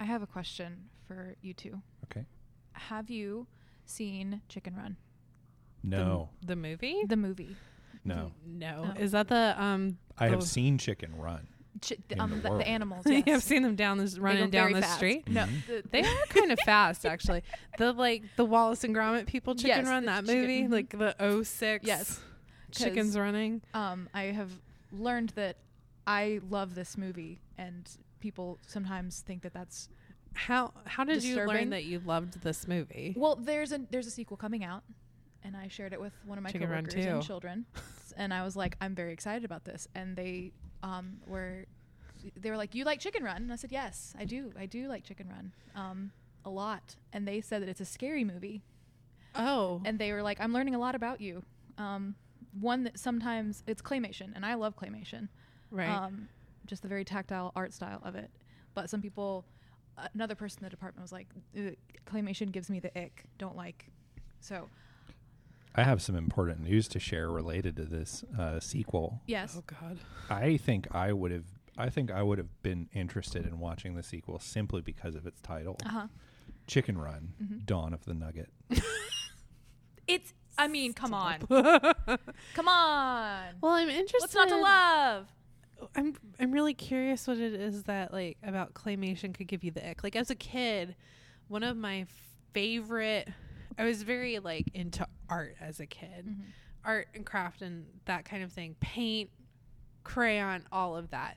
I have a question for you two. Okay. Have you seen Chicken Run, No, The movie? the movie? no. No. Oh. Is that the um I have Oh. seen Chicken Run. Chi- the, um, the the, the, world. animals. I've seen them down this running down the fast. street. No, Mhm. the, They are kind of fast actually. The like the Wallace and Gromit people chicken Yes, run that chicken- movie, mhm. like the 06 Yes. chickens running. um, I have learned that I love this movie, and people sometimes think that that's How how did you learn that you loved this movie? well. There's a there's a sequel coming out, and I shared it with one of my Chicken coworkers and children, and I was like, I'm very excited about this, and they um, were they were like, you like Chicken Run, and I said, yes, I do, I do like Chicken Run, um, a lot, and they said that it's a scary movie, Oh, and they were like, I'm learning a lot about you. Um, one that sometimes it's claymation, and I love claymation. right. um, just the very tactile art style of it. But some people, another person in the department was like, "Ugh, claymation gives me the ick, don't like. So, I have some important news to share related to this uh, sequel. yes. oh God. I think I would have. I think I would have been interested in watching the sequel simply because of its title, Uh huh. Chicken Run: Mhm. Dawn of the Nugget. It's, I mean, come on. Come on. Well, I'm interested. What's not to love? I'm I'm really curious what it is that like about claymation could give you the ick. Like as a kid, one of my favorite I was very like into art as a kid. Mhm. Art and craft and that kind of thing. Paint, crayon, all of that.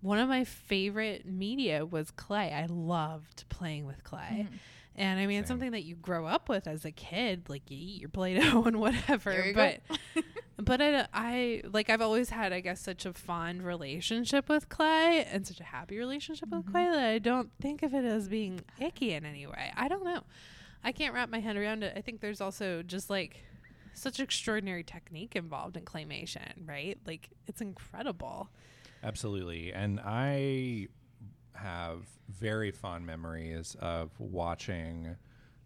One of my favorite media was clay. I loved playing with clay. Mhm. And I mean, it's something that you grow up with as a kid, like you eat your Play-Doh and whatever. There you but go. but I, I like I've always had, I guess, such a fond relationship with clay and such a happy relationship with Mhm. clay that I don't think of it as being icky in any way. I don't know. I can't wrap my head around it. I think there's also just like such extraordinary technique involved in claymation, right? Like it's incredible. Absolutely. And I have very fond memories of watching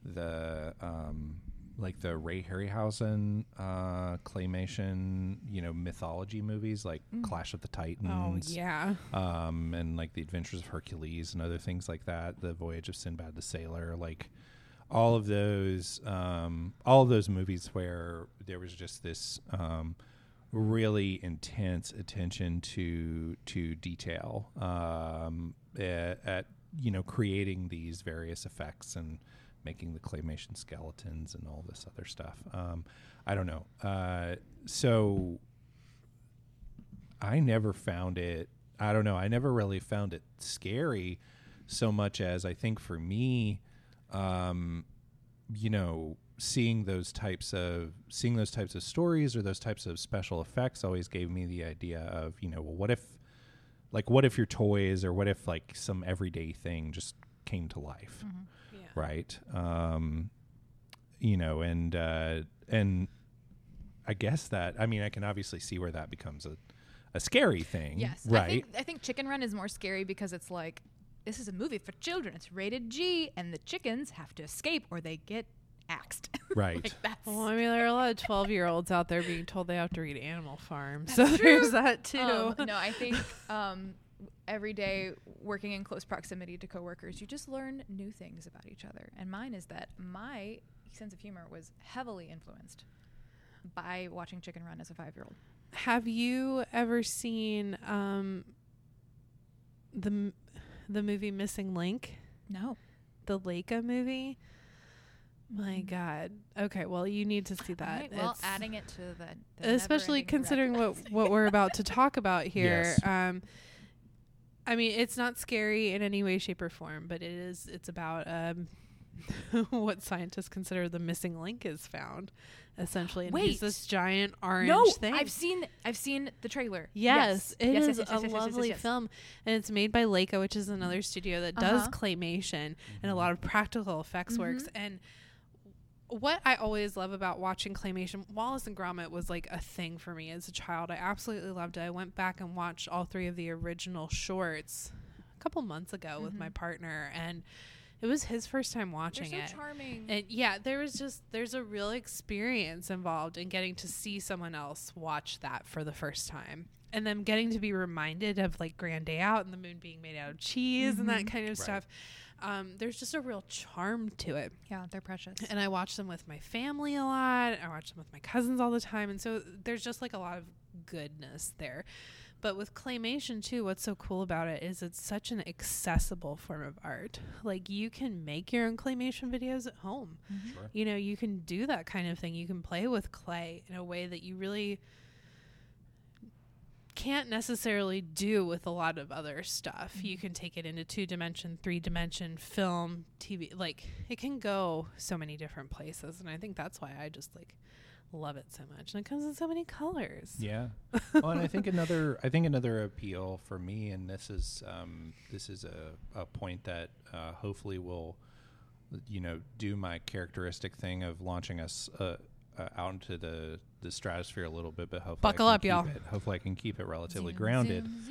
the um like the Ray Harryhausen uh claymation, you know, mythology movies like Mm. Clash of the Titans. Oh yeah. um, and like the Adventures of Hercules and other things like that. The Voyage of Sinbad the Sailor, like all of those, um, all of those movies where there was just this um, really intense attention to to detail um, at, at you know creating these various effects and making the claymation skeletons and all this other stuff. Um, I don't know. Uh, so I never found it. I don't know. I never really found it scary so much as I think for me, um, you know, seeing those types of seeing those types of stories or those types of special effects always gave me the idea of you know, well, what if, like, what if your toys or what if like some everyday thing just came to life, Mhm. Yeah. right? Um, you know, and uh, and I guess that I mean I can obviously see where that becomes a a scary thing, Yes. right? I think, I think Chicken Run is more scary because it's like, this is a movie for children. It's rated G, and the chickens have to escape or they get axed. Right. like. Well, I mean, there are a lot of 12 year olds out there being told they have to read Animal Farm. That's so true. there's that too. Um, no, I think um, every day working in close proximity to coworkers, you just learn new things about each other. And mine is that my sense of humor was heavily influenced by watching Chicken Run as a five year old. Have you ever seen um, the m- the movie Missing Link, No. the Laika movie? My Mm. God. Okay, well, you need to see that. Alright, well, It's- adding it to the. the especially considering what what we're about to talk about here. Yes. Um, I mean, it's not scary in any way, shape, or form, but it is. It's about um, what scientists consider the missing link is found, essentially. And he's Wait. this giant orange no, thing. I've seen I've seen the trailer. Yes, it is yes, yes, yes, a yes, yes, lovely film, and it's made by Laika, which is another studio that does Uh-huh. claymation and a lot of practical effects works. Mhm. And what I always love about watching claymation, Wallace and Gromit was like a thing for me as a child. I absolutely loved it. I went back and watched all three of the original shorts a couple months ago with my Mhm. partner, and it was his first time They're watching so it. charming. And yeah, there was just there's a real experience involved in getting to see someone else watch that for the first time. And then getting to be reminded of like Grand Day Out and the moon being made out of cheese and that Mhm. kind of Right. stuff. Um, there's just a real charm to it. Yeah, they're precious. And I watch them with my family a lot. I watch them with my cousins all the time. And so there's just like a lot of goodness there. But with claymation too, what's so cool about it is it's such an accessible form of art. Like you can make your own claymation videos at home. Sure. You know, you can do that kind of thing. You can play with clay in a way that you really can't necessarily do with a lot of other stuff. You can take it into two dimension, three dimension, film, TV. Like it can go so many different places, and I think that's why I just like love it so much. And it comes in so many colors. Yeah. well, and I think another I think another appeal for me, and this is um, this is a, a point that uh, hopefully will, you know, do my characteristic thing of launching us uh, uh, out into the the stratosphere a little bit, but hopefully I Buckle up, y'all. It, hopefully, I can keep it relatively Zoom, grounded. zoom,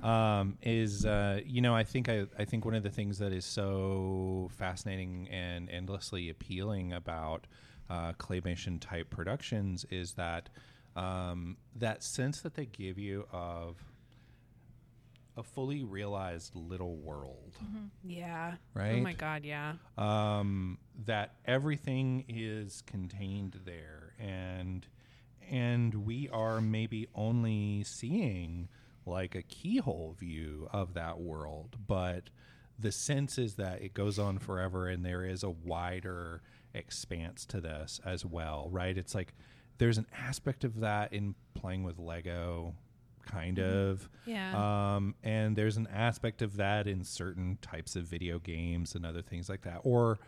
zoom. um, is uh, you know I think I, I think one of the things that is so fascinating and endlessly appealing about uh, claymation type productions is that um, that sense that they give you of a fully realized little world, Yeah. right? Oh my god, yeah. um, that everything is contained there and and we are maybe only seeing like a keyhole view of that world but the sense is that it goes on forever and there is a wider expanse to this as well right it's like there's an aspect of that in playing with lego kind of Yeah. um, and there's an aspect of that in certain types of video games and other things like that. Or,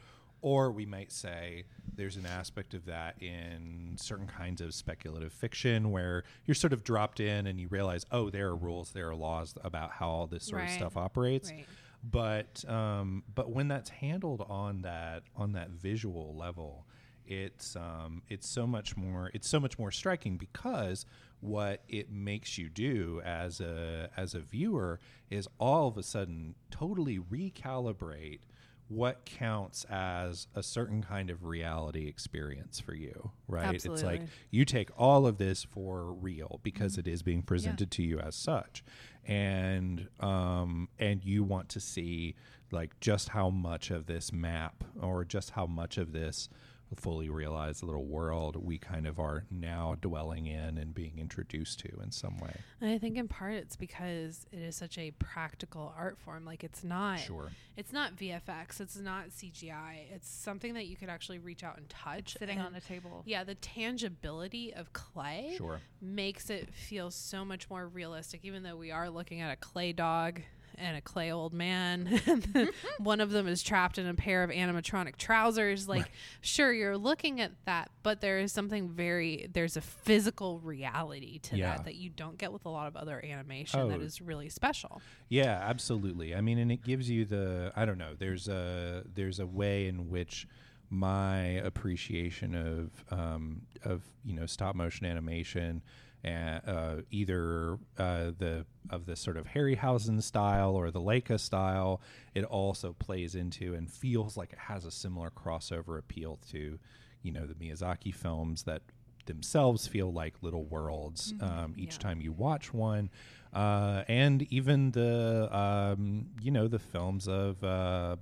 or we might say there's an aspect of that in certain kinds of speculative fiction where you're sort of dropped in and you realize, oh, there are rules, there are laws about how all this sort of stuff operates. right. But um, but when that's handled on that on that visual level, it's um, it's so much more it's so much more striking because what it makes you do as a as a viewer is all of a sudden totally recalibrate what counts as a certain kind of reality experience for you right? It's like you take all of this for real because it is being presented to you as such. And um and you want to see like just how much of this map or just how much of this fully realized little world we kind of are now dwelling in and being introduced to in some way And I think in part it's because it is such a practical art form. Like it's not sure it's not VFX, it's not CGI. It's something that you could actually reach out and touch. Sitting on a table. yeah, the tangibility of clay sure makes it feel so much more realistic, even though we are looking at a clay dog and a clay old man. One of them is trapped in a pair of animatronic trousers. Like, sure, you're looking at that, but there is something very, there's a physical reality to Yeah. that that you don't get with a lot of other animation that Oh. is really special. Yeah, absolutely. I mean, and it gives you the I don't know. There's a there's a way in which my appreciation of um, of you know stop motion animation uh, either uh, the of the sort of Harryhausen style or the Laika style, it also plays into and feels like it has a similar crossover appeal to you know the Miyazaki films that themselves feel like little worlds um, each Yeah. time you watch one uh, and even the um, you know the films of uh,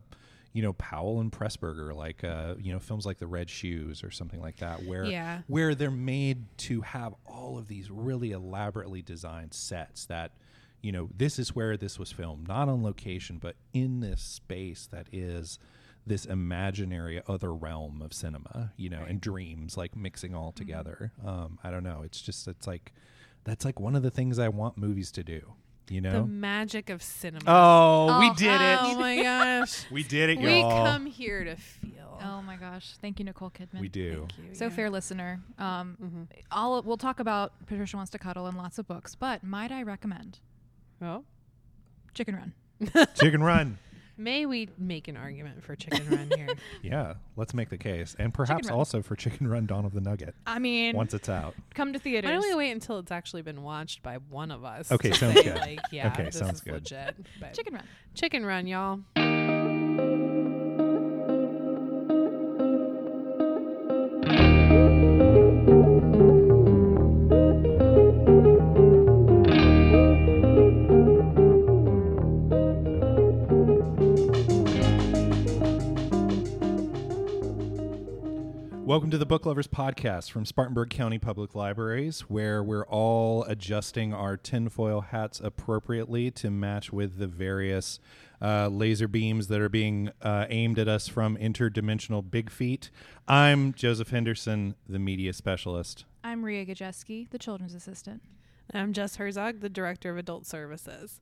you know Powell and Pressburger, like uh, you know films like The Red Shoes or something like that, where Yeah. where they're made to have all of these really elaborately designed sets that you know this is where this was filmed, not on location, but in this space that is this imaginary other realm of cinema, you know, and dreams like mixing all together. Um, I don't know. It's just it's like that's like one of the things I want movies to do. You know? The magic of cinema. Oh, we did it. Oh my gosh. We did it, we y'all. We come here to feel. Oh my gosh. Thank you, Nicole Kidman. we do. Thank you. So, yeah. fair listener, um, Mhm. all we'll talk about Patricia Wants to Cuddle and lots of books, but might I recommend Oh. Chicken Run? Chicken Run. May we make an argument for Chicken Run here? Yeah, let's make the case, and perhaps Run. also for Chicken Run: Dawn of the Nugget I mean, once it's out. come to theaters. Why don't we wait until it's actually been watched by one of us? Okay, to sounds say, good. Like, yeah, Okay, this sounds is good. legit. But Chicken Run. Chicken Run, y'all. Welcome to the Book Lovers Podcast from Spartanburg County Public Libraries, where we're all adjusting our tinfoil hats appropriately to match with the various uh, laser beams that are being uh, aimed at us from interdimensional big feet. I'm Joseph Henderson, the media specialist. I'm Rea Gajeski, the children's assistant. And I'm Jess Herzog, the director of adult services.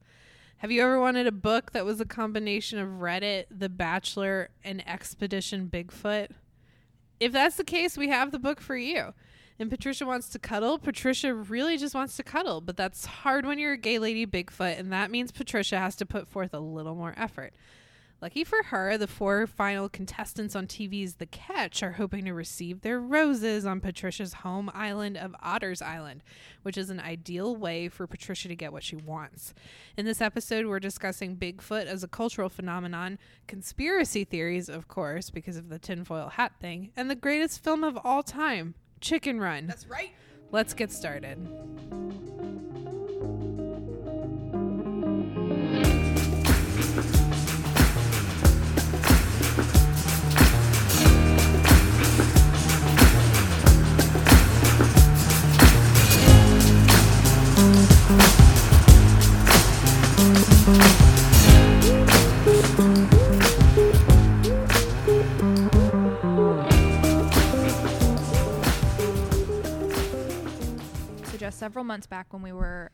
Have you ever wanted a book that was a combination of Reddit, The Bachelor, and Expedition Bigfoot? If that's the case, we have the book for you. And Patricia wants to cuddle. Patricia really just wants to cuddle, but that's hard when you're a gay lady Bigfoot, and that means Patricia has to put forth a little more effort. Lucky for her, the four final contestants on TV's The Catch are hoping to receive their roses on Patricia's home island of Otter's Island, which is an ideal way for Patricia to get what she wants. In this episode, we're discussing Bigfoot as a cultural phenomenon, conspiracy theories, of course, because of the tinfoil hat thing, and the greatest film of all time, Chicken Run. That's right. Let's get started. Several months back when we were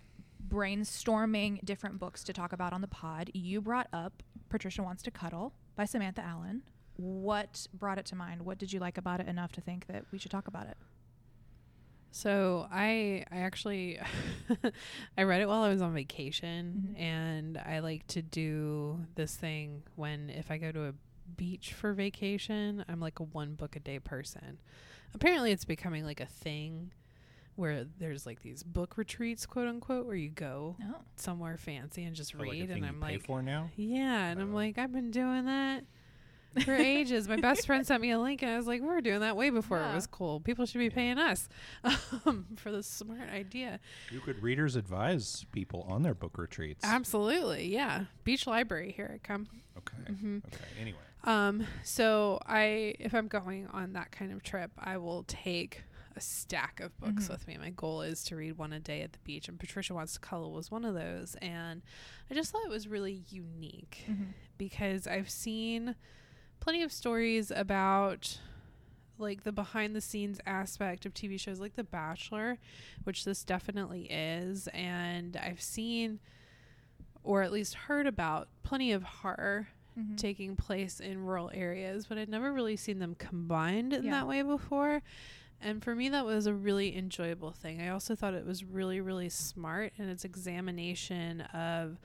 brainstorming different books to talk about on the pod, you brought up Patricia Wants to Cuddle by Samantha Allen. What brought it to mind? What did you like about it enough to think that we should talk about it? So I I actually I read it while I was on vacation Mhm. and I like to do this thing when if I go to a beach for vacation, I'm like a one book a day person. Apparently it's becoming like a thing where there's like these book retreats, quote unquote, where you go No. somewhere fancy and just Oh, like a read thing and I'm pay like for now. yeah, and I'm Oh. like I've been doing that for ages. My best friend sent me a link, and I was like, "We're doing that way before it was cool. People should be Yeah. paying us um, for this smart idea." You could readers advise people on their book retreats. Absolutely, yeah. Beach library, here I come. Okay. Mhm. Okay. Anyway. Um, so I, if I'm going on that kind of trip, I will take a stack of books Mhm. with me. My goal is to read one a day at the beach, and Patricia Wants to Cuddle was one of those. And I just thought it was really unique Mhm. because I've seen plenty of stories about like the behind the scenes aspect of TV shows like The Bachelor, which this definitely is, and I've seen or at least heard about plenty of horror Mhm. taking place in rural areas, but I'd never really seen them combined in Yeah. that way before. And for me, that was a really enjoyable thing. I also thought it was really, really smart in its examination of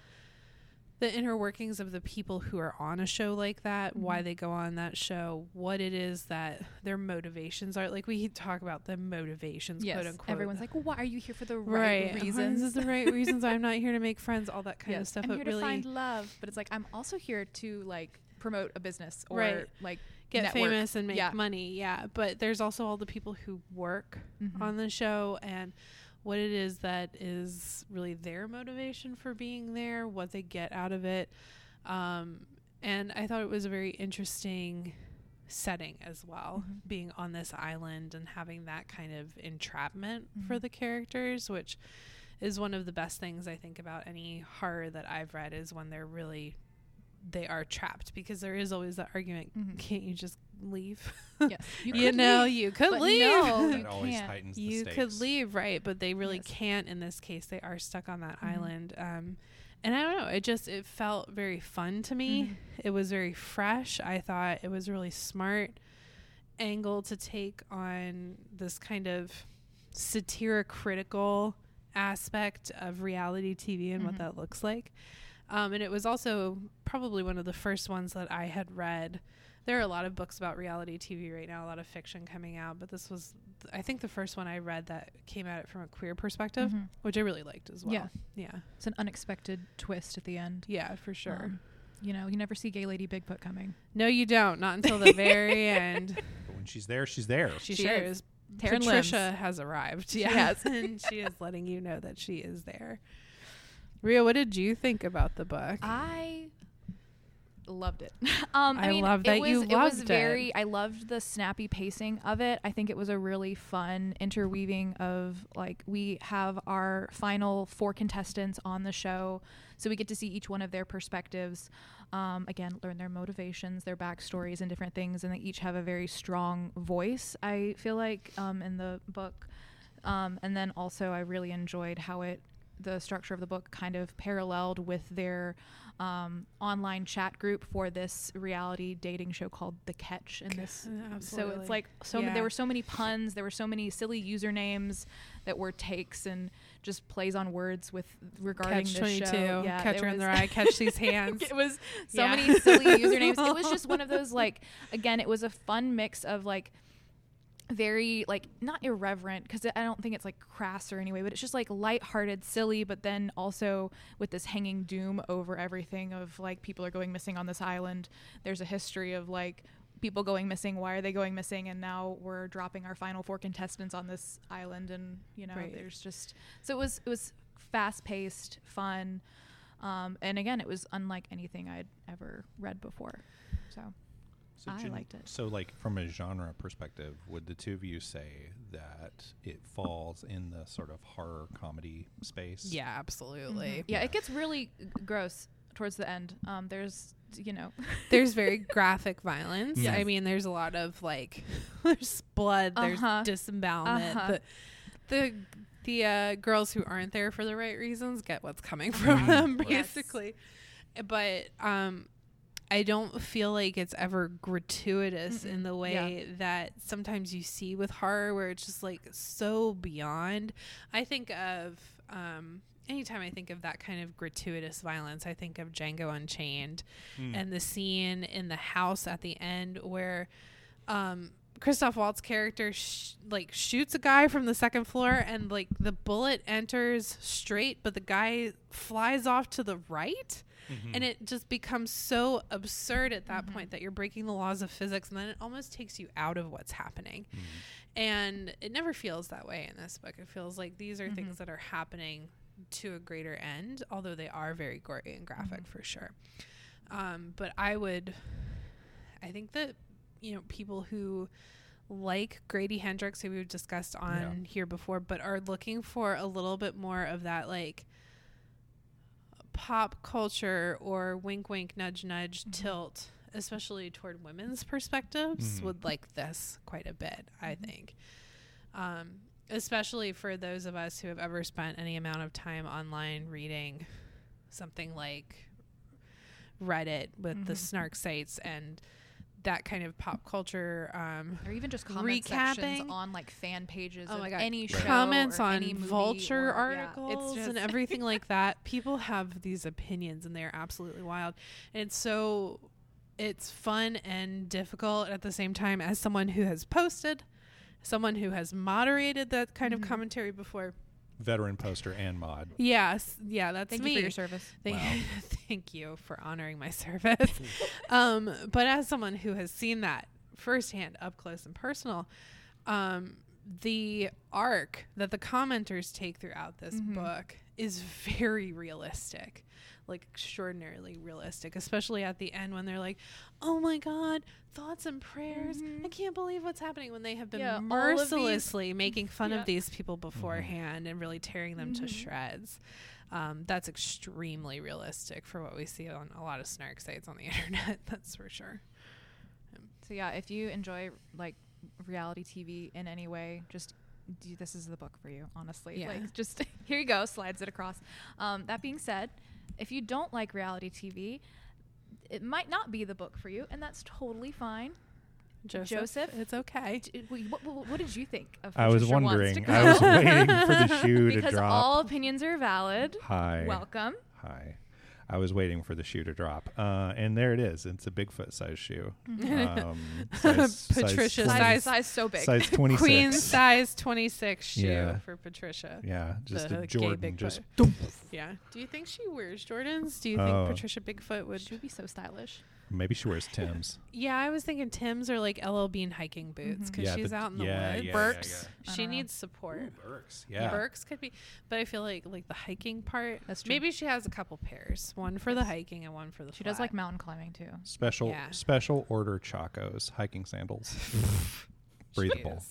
the inner workings of the people who are on a show like that, why Mhm. they go on that show, what it is that their motivations are. Like we talk about the motivations, Yes. quote unquote. Everyone's like, well, why are you here for the right, right, reasons? is the right reasons. I'm not here to make friends. All that kind of stuff. I'm but here really to find love, but it's like I'm also here to like promote a business or Right. like get network. famous and make Yeah. money. Yeah, but there's also all the people who work Mhm. on the show and what it is that is really their motivation for being there, what they get out of it. Um, and I thought it was a very interesting setting as well, Mhm. being on this island and having that kind of entrapment for Mhm. the characters, which is one of the best things I think about any horror that I've read is when they're really they are trapped because there is always that argument Mhm. can't you just leave yes, you, could know leave, you could leave no, That you always can't. heightens the you stakes. could leave right but they really Yes. can't in this case they are stuck on that Mhm. island um and i don't know it just it felt very fun to me Mhm. it was very fresh i thought it was really smart angle to take on this kind of satiric critical aspect of reality tv and what that looks like um, and it was also probably one of the first ones that i had read there are a lot of books about reality TV right now, a lot of fiction coming out, but this was, I think, the first one I read that came at it from a queer perspective, Mhm. which I really liked as well. Yeah. yeah, It's an unexpected twist at the end. yeah, for sure. Um, you know, you never see gay lady Bigfoot coming. no, you don't. Not until the very end. But when she's there, she's there. She, She sure is. is. Patricia limbs. has arrived. She has. and she is letting you know that she is there. Rea, what did you think about the book? I loved it. um, I, I mean, love it that was, you it was very. it. I loved the snappy pacing of it. I think it was a really fun interweaving of like we have our final four contestants on the show, so we get to see each one of their perspectives. Um, again, learn their motivations, their backstories, and different things, and they each have a very strong voice. I feel like um, in the book, um, and then also I really enjoyed how it the structure of the book kind of paralleled with their um, online chat group for this reality dating show called The Catch. And this, so it's like so ma- there were so many puns, there were so many silly usernames that were takes and just plays on words with regarding Catch the show. Yeah, catch her in the rye. Catch these hands. it was so Yeah. many silly usernames. It was just one of those like again, it was a fun mix of like very like not irreverent because I don't think it's like crass or anyway, but it's just like lighthearted, silly, but then also with this hanging doom over everything of like people are going missing on this island. There's a history of like people going missing. Why are they going missing? And now we're dropping our final four contestants on this island, and you know, Right. there's just so it was it was fast paced, fun. Um, and again, it was unlike anything I'd ever read before. So So I gen- liked it. So, like from a genre perspective, would the two of you say that it falls in the sort of horror comedy space? yeah, absolutely. yeah, Yeah. it gets really g- gross towards the end. Um, there's you know, There's very graphic violence. Yes. I mean, there's a lot of like, there's blood, Uh-huh. there's disembowelment. Uh-huh. The the, the uh, girls who aren't there for the right reasons get what's coming from Mhm. them, Yes. basically. But um, I don't feel like it's ever gratuitous in Mm-mm. the way that sometimes you see with horror, where it's just like so beyond. I think of. Um, Anytime I think of that kind of gratuitous violence, I think of Django Unchained Mm. and the scene in the house at the end where um Christoph Waltz character sh- like shoots a guy from the second floor and like the bullet enters straight but the guy flies off to the right Mhm. and it just becomes so absurd at that Mhm. point that you're breaking the laws of physics and then it almost takes you out of what's happening Mhm. and it never feels that way in this book it feels like these are things that are happening to a greater end although they are very gory and graphic Mhm. for sure um, but i would i think that you know people who like grady hendrix who we've discussed on here before but are looking for a little bit more of that like pop culture or wink wink nudge nudge Mhm. tilt especially toward women's perspectives Mhm. would like this quite a bit i Mhm. think um, especially for those of us who have ever spent any amount of time online reading something like reddit with the Mhm. snark sites and that kind of pop culture um, or even just comment sections Recapping? on like fan pages Oh of my God. any show comments or on any movie vulture or- yeah, articles it's and everything like that people have these opinions and they're absolutely wild and it's so it's fun and difficult at the same time as someone who has posted someone who has moderated that kind Mhm. of commentary before Veteran poster and mod. yes yeah that's Thank me you for your service. Thank, Wow. thank you for honoring my service. um, but as someone who has seen that firsthand, up close and personal, um, the arc that the commenters take throughout this Mhm. book is very realistic, like extraordinarily realistic, especially at the end when they're like, "Oh my God, thoughts and prayers! Mhm. I can't believe what's happening." When they have been Yeah, all these- mercilessly making fun Yeah. of these people beforehand and really tearing them to Mhm. shreds um, that's extremely realistic for what we see on a lot of snark sites on the internet. That's for sure. So yeah, if you enjoy like reality TV in any way, just do, this is the book for you. Honestly, Yeah. like just here you go, slides it across. Um, that being said, if you don't like reality TV, it might not be the book for you, and that's totally fine. Joseph, Joseph? it's okay. D- What, what, what did you think of? I was Patricia Wants to wondering. Go? I was waiting for the shoe to drop. because drop. all opinions are valid. Hi. Welcome. Hi. I was waiting for the shoe to drop. Uh, and there it is. It's a Bigfoot size shoe. Mhm. Um, size, Patricia size, size, size- size so big. size 26. Queen size 26 shoe Yeah. for Patricia. Yeah, just The a gay Jordan. Bigfoot. Just Yeah. Do you think she wears Jordans? Do you think Oh. Patricia Bigfoot would? She would be so stylish. Maybe she wears Tim's. Yeah, I was thinking Tim's or like LL Bean hiking boots Mhm. because Yeah, she's the- out in the yeah, woods. yeah, Birks, I she know. needs support. Birks. Yeah. Birks could be, but I feel like like the hiking part. That's true. Maybe she has a couple pairs, one for the hiking and one for the. She does like mountain climbing too. Special Yeah. special order Chacos hiking sandals. breathable.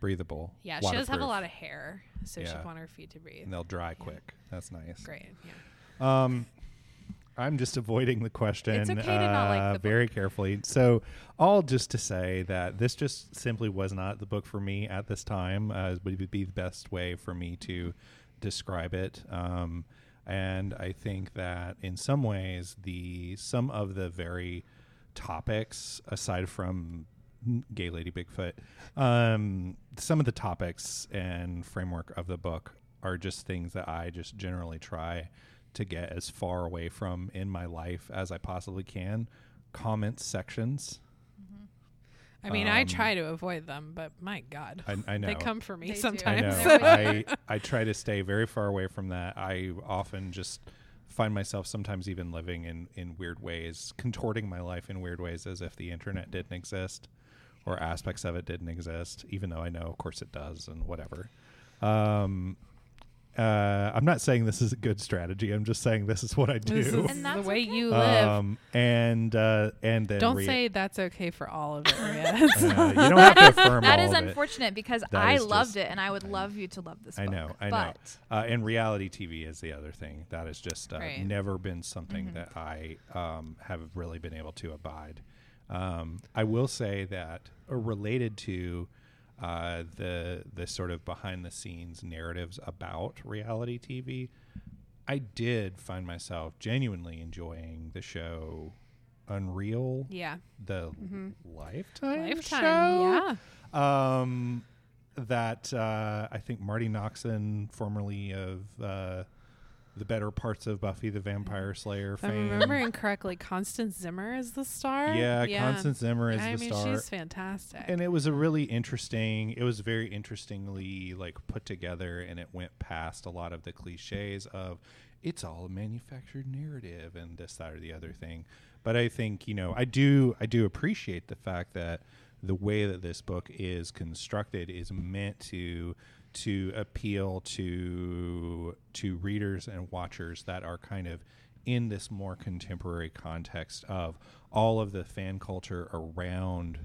Breathable. Yeah, she does have a lot of hair, so Yeah. she'd want her feet to breathe. And they'll dry quick. That's nice. Great. Yeah. Um, I'm just avoiding the question It's okay to not like uh, the very carefully. So, all just to say that this just simply was not the book for me at this time. Uh, would be the best way for me to describe it. Um, and I think that in some ways, the some of the very topics, aside from Gay Lady Bigfoot, um, some of the topics and framework of the book are just things that I just generally try to get as far away from in my life as I possibly can. Comment sections. I mean, I Um, try to avoid them, but my God, I, I know. they come for me They do. I sometimes. I I try to stay very far away from that. I often just find myself sometimes even living in in weird ways, contorting my life in weird ways as if the internet didn't exist or aspects of it didn't exist, even though I know of course it does and whatever. Um uh, I'm not saying this is a good strategy. I'm just saying this is what I do. This is And the way okay. you live. Um, and uh, and then Don't rea- say that's okay for all of it, Maria. uh, you don't have to affirm That all is of it. unfortunate because That I loved just- it and I would love you to love this I book. know, I know. but Uh, and reality TV is the other thing that has just uh, Right. never been something Mhm. that I um, have really been able to abide. Um, I will say that uh, related to uh, the the sort of behind the scenes narratives about reality TV, I did find myself genuinely enjoying the show Unreal, yeah. the Mhm. Lifetime Lifetime. show Yeah. um, that uh, I think Marti Noxon, formerly of uh, the better parts of Buffy the Vampire Slayer If I'm remembering correctly, Constance Zimmer is the star. yeah, Constance Zimmer is I the mean, star. she's fantastic. And it was a really interesting. It was very interestingly like put together, and it went past a lot of the cliches of it's all a manufactured narrative and this, that, or the other thing. But I think you know, I do, I do appreciate the fact that the way that this book is constructed is meant to to appeal to to readers and watchers that are kind of in this more contemporary context of all of the fan culture around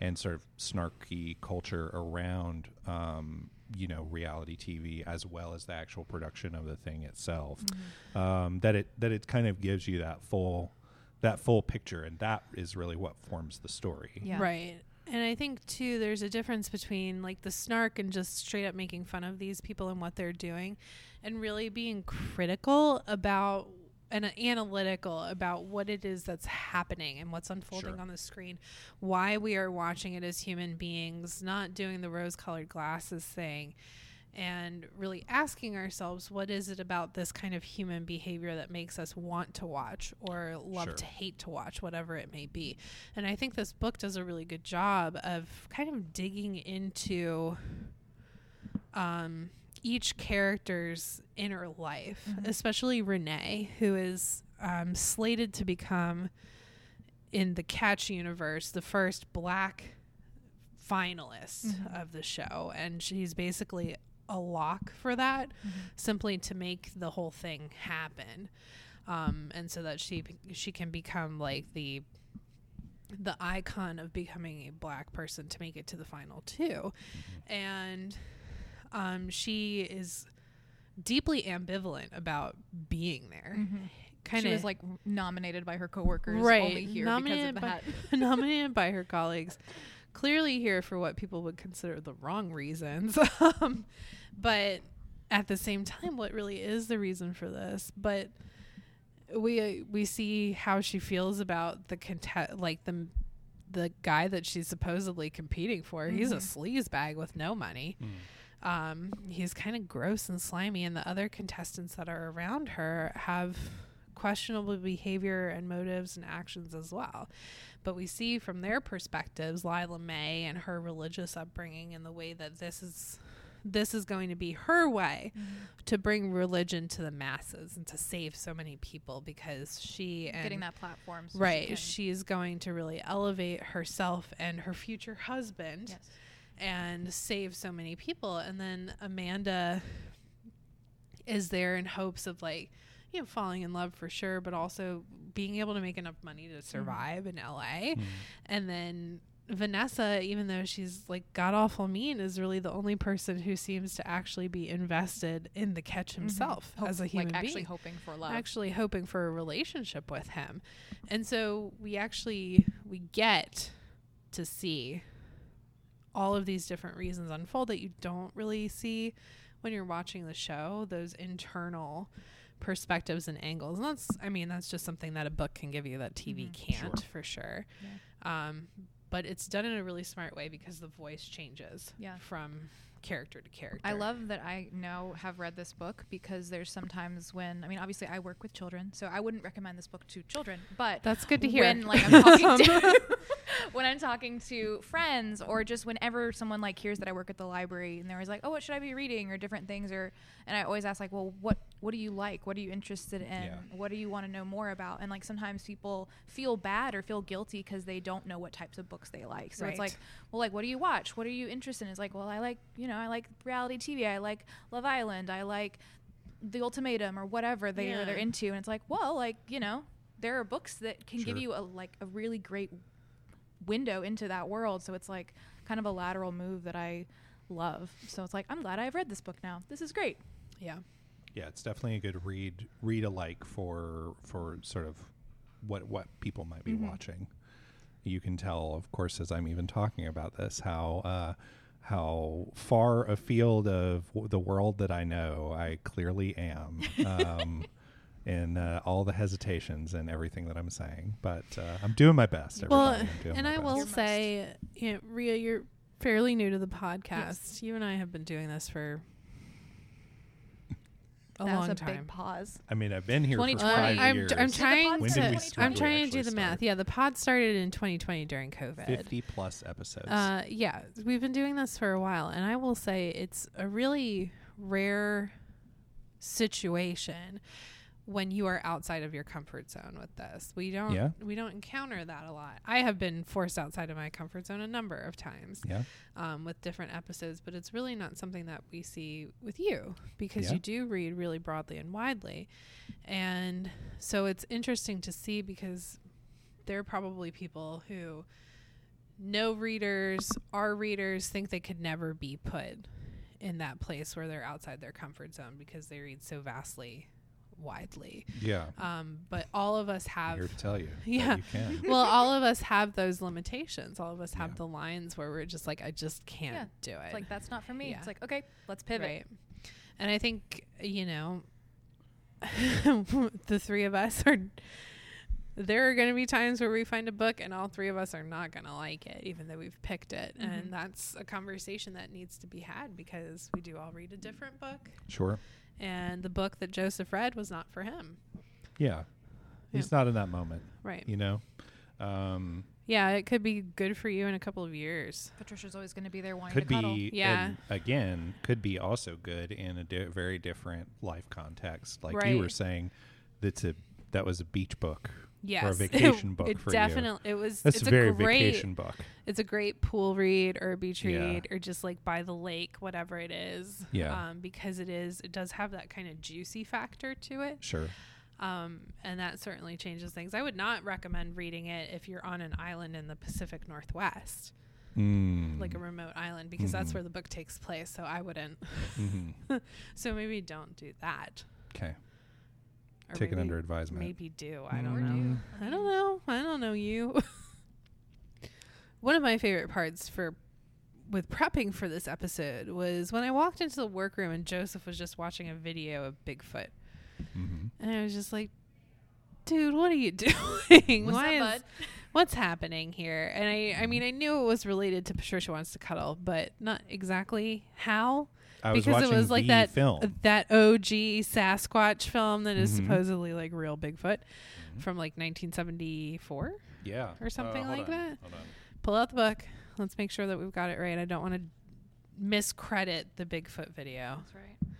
and sort of snarky culture around um, you know reality TV as well as the actual production of the thing itself. Um, that it that it kind of gives you that full that full picture, and that is really what forms the story. Yeah. Right. And I think too there's a difference between like the snark and just straight up making fun of these people and what they're doing and really being critical about and analytical about what it is that's happening and what's unfolding Sure. on the screen, why we are watching it as human beings, not doing the rose-colored glasses thing and really asking ourselves what is it about this kind of human behavior that makes us want to watch or love Sure. to hate to watch whatever it may be and i think this book does a really good job of kind of digging into um, each character's inner life Mhm. especially renee who is um, slated to become in the catch universe the first black finalist Mhm. of the show and she's basically a lock for that Mhm. simply to make the whole thing happen um, and so that she she can become like the the icon of becoming a black person to make it to the final 2 and um, she is deeply ambivalent about being there Mhm. kind of was like nominated by her coworkers Right, only here nominated because by- of that. nominated by her colleagues clearly here for what people would consider the wrong reasons um, but at the same time what really is the reason for this but we we see how she feels about the contest like the the guy that she's supposedly competing for he's a Mhm. sleaze bag with no money Mm. um, he's kind of gross and slimy, and the other contestants that are around her have questionable behavior and motives and actions as well. But we see from their perspectives, Lila May and her religious upbringing and the way that this is this is going to be her way Mhm. to bring religion to the masses and to save so many people because she and Getting that platform. so right she is going to really elevate herself and her future husband yes. and save so many people. And then Amanda is there in hopes of like, you know, falling in love for sure, but also being able to make enough money to survive in LA. Mhm. And then Vanessa, even though she's like god awful mean, is really the only person who seems to actually be invested in the catch Mhm. himself Hope- as a human like actually being hoping for love. actually hoping for a relationship with him. And so we actually we get to see all of these different reasons unfold that you don't really see when you're watching the show, those internal perspectives and angles. And that's I mean, that's just something that a book can give you that TV Mhm. can't Sure. for sure. Um but it's done in a really smart way because the voice changes Yeah. from character to character. I love that I know have read this book because there's sometimes when I mean obviously I work with children, so I wouldn't recommend this book to children, but That's good to hear. when like I'm talking to when I'm talking to friends or just whenever someone like hears that I work at the library and they're always like, "Oh, what should I be reading?" or different things or and I always ask like, "Well, what what do you like? What are you interested in? Yeah. What do you want to know more about?" And like sometimes people feel bad or feel guilty because they don't know what types of books they like. So it's like, "Well, like what do you watch? What are you interested in?" It's like, "Well, I like, you know, I like reality TV. I like Love Island. I like The Ultimatum or whatever they are they're into." And it's like, "Well, like, you know, there are books that can give you a like a really great window into that world. So it's like kind of a lateral move that I love. So it's like I'm glad I've read this book now. This is great. yeah. Yeah, it's definitely a good read read alike for for sort of what what people might be Mhm. watching. You can tell, of course, as I'm even talking about this, how uh, how far afield of w- the world that I know I clearly am, um, in uh, all the hesitations and everything that I'm saying. But uh, I'm doing my best. Well, everybody. I'm and my I will Your say, you know, Rea, you're fairly new to the podcast. You and I have been doing this for a that long was a time. big pause. I mean, I've been here for 2020. five I'm, years. I'm trying When to. did we start? start? I'm trying to do the start? math. Yeah, the pod started in 2020 during COVID. 50 plus episodes. Uh, yeah, we've been doing this for a while, and I will say it's a really rare situation when you are outside of your comfort zone with this. We don't Yeah. we don't encounter that a lot. I have been forced outside of my comfort zone a number of times yeah. um, with different episodes, but it's really not something that we see with you because Yeah. you do read really broadly and widely. And so it's interesting to see because there are probably people who know readers, are readers, think they could never be put in that place where they're outside their comfort zone because they read so vastly widely. Yeah. Um, but all of us I'm have here to tell you. that Yeah. you can. well, all of us have those limitations. All of us have Yeah. the lines where we're just like, I just can't Yeah. do it. It's like that's not for me. Yeah. It's like okay, let's pivot. Right. And I think, you know, the three of us are, there are going to be times where we find a book and all three of us are not going to like it, even though we've picked it. Mhm. And that's a conversation that needs to be had because we do all read a different book. Sure. And the book that Joseph read was not for him. Yeah. He's not in that moment, Right. you know? Um, Yeah, it could be good for you in a couple of years. Patricia's always going to be there wanting could to cuddle. be, Yeah. again, could be also good in a di- very different life context. Like you were saying, that's a, that was a beach book. Yes. Or a vacation book it for you. definitely it was That's it's a very great vacation book. it's a great pool read or a beach Yeah. read or just like by the lake whatever it is Yeah. um, because it is it does have that kind of juicy factor to it Sure. um, and that certainly changes things i would not recommend reading it if you're on an island in the pacific northwest Mm. like a remote island because that's Mhm. where the book takes place so i wouldn't Mhm. so maybe don't do that Okay. Or Take maybe- under advisement. maybe do i don't Or know do. I don't know. I don't know you. One of my favorite parts for with prepping for this episode was when I walked into the workroom and Joseph was just watching a video of Bigfoot. hmm And I was just like, dude, what are you doing? What's Why up, is- bud? what's happening here? And I I mean, I knew it was related to Patricia Wants to Cuddle, but not exactly how. I was because it was like the that film. that OG Sasquatch film that is Mhm. supposedly like real Bigfoot Mhm. from like 1974. yeah. or something Uh, hold like on, that. Hold on. pull out the book. Let's make sure that we've got it right. I don't want to miscredit the Bigfoot video. That's right.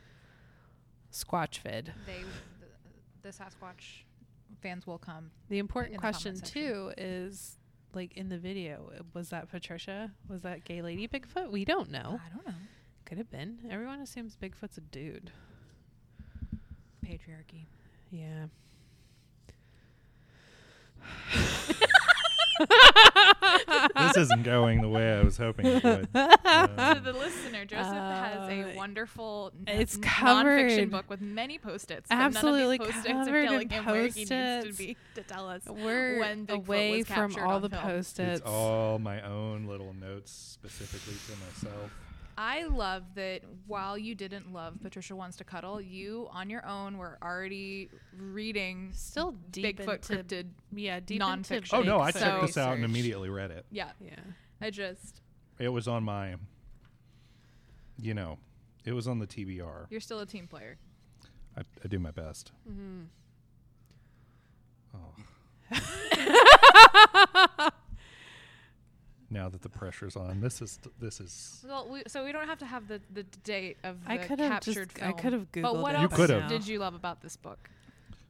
Squatch vid. They, the, the Sasquatch fans will come. The important In the question too is like in the video, was that Patricia? Was that gay lady Bigfoot? We don't know. I don't know. Could have been. Everyone assumes Bigfoot's a dude. Patriarchy. Yeah. this isn't going the way I was hoping it would. to Uh, the listener, Joseph has Uh, a wonderful it's n- covered- nonfiction book with many post-its. but Absolutely none of these post-its covered are in telling him where he needs to be to tell us. We're When Bigfoot away was from captured all on the film. post-its. it's all my own little notes specifically to myself. I love that while you didn't love Patricia Wants to Cuddle, you on your own were already reading Still deep Bigfoot into cryptid. yeah deep nonfiction. into Oh no, I So- checked this out and immediately read it. Yeah, Yeah. I just It was on my, you know, it was on the TBR. you're still a team player. I, I do my best. Mm-hmm. Oh. now that the pressure's on, this is this is. Well, we, so we don't have to have the, the date of the I could have captured just film. I could have googled But what it. You else could've. did you love about this book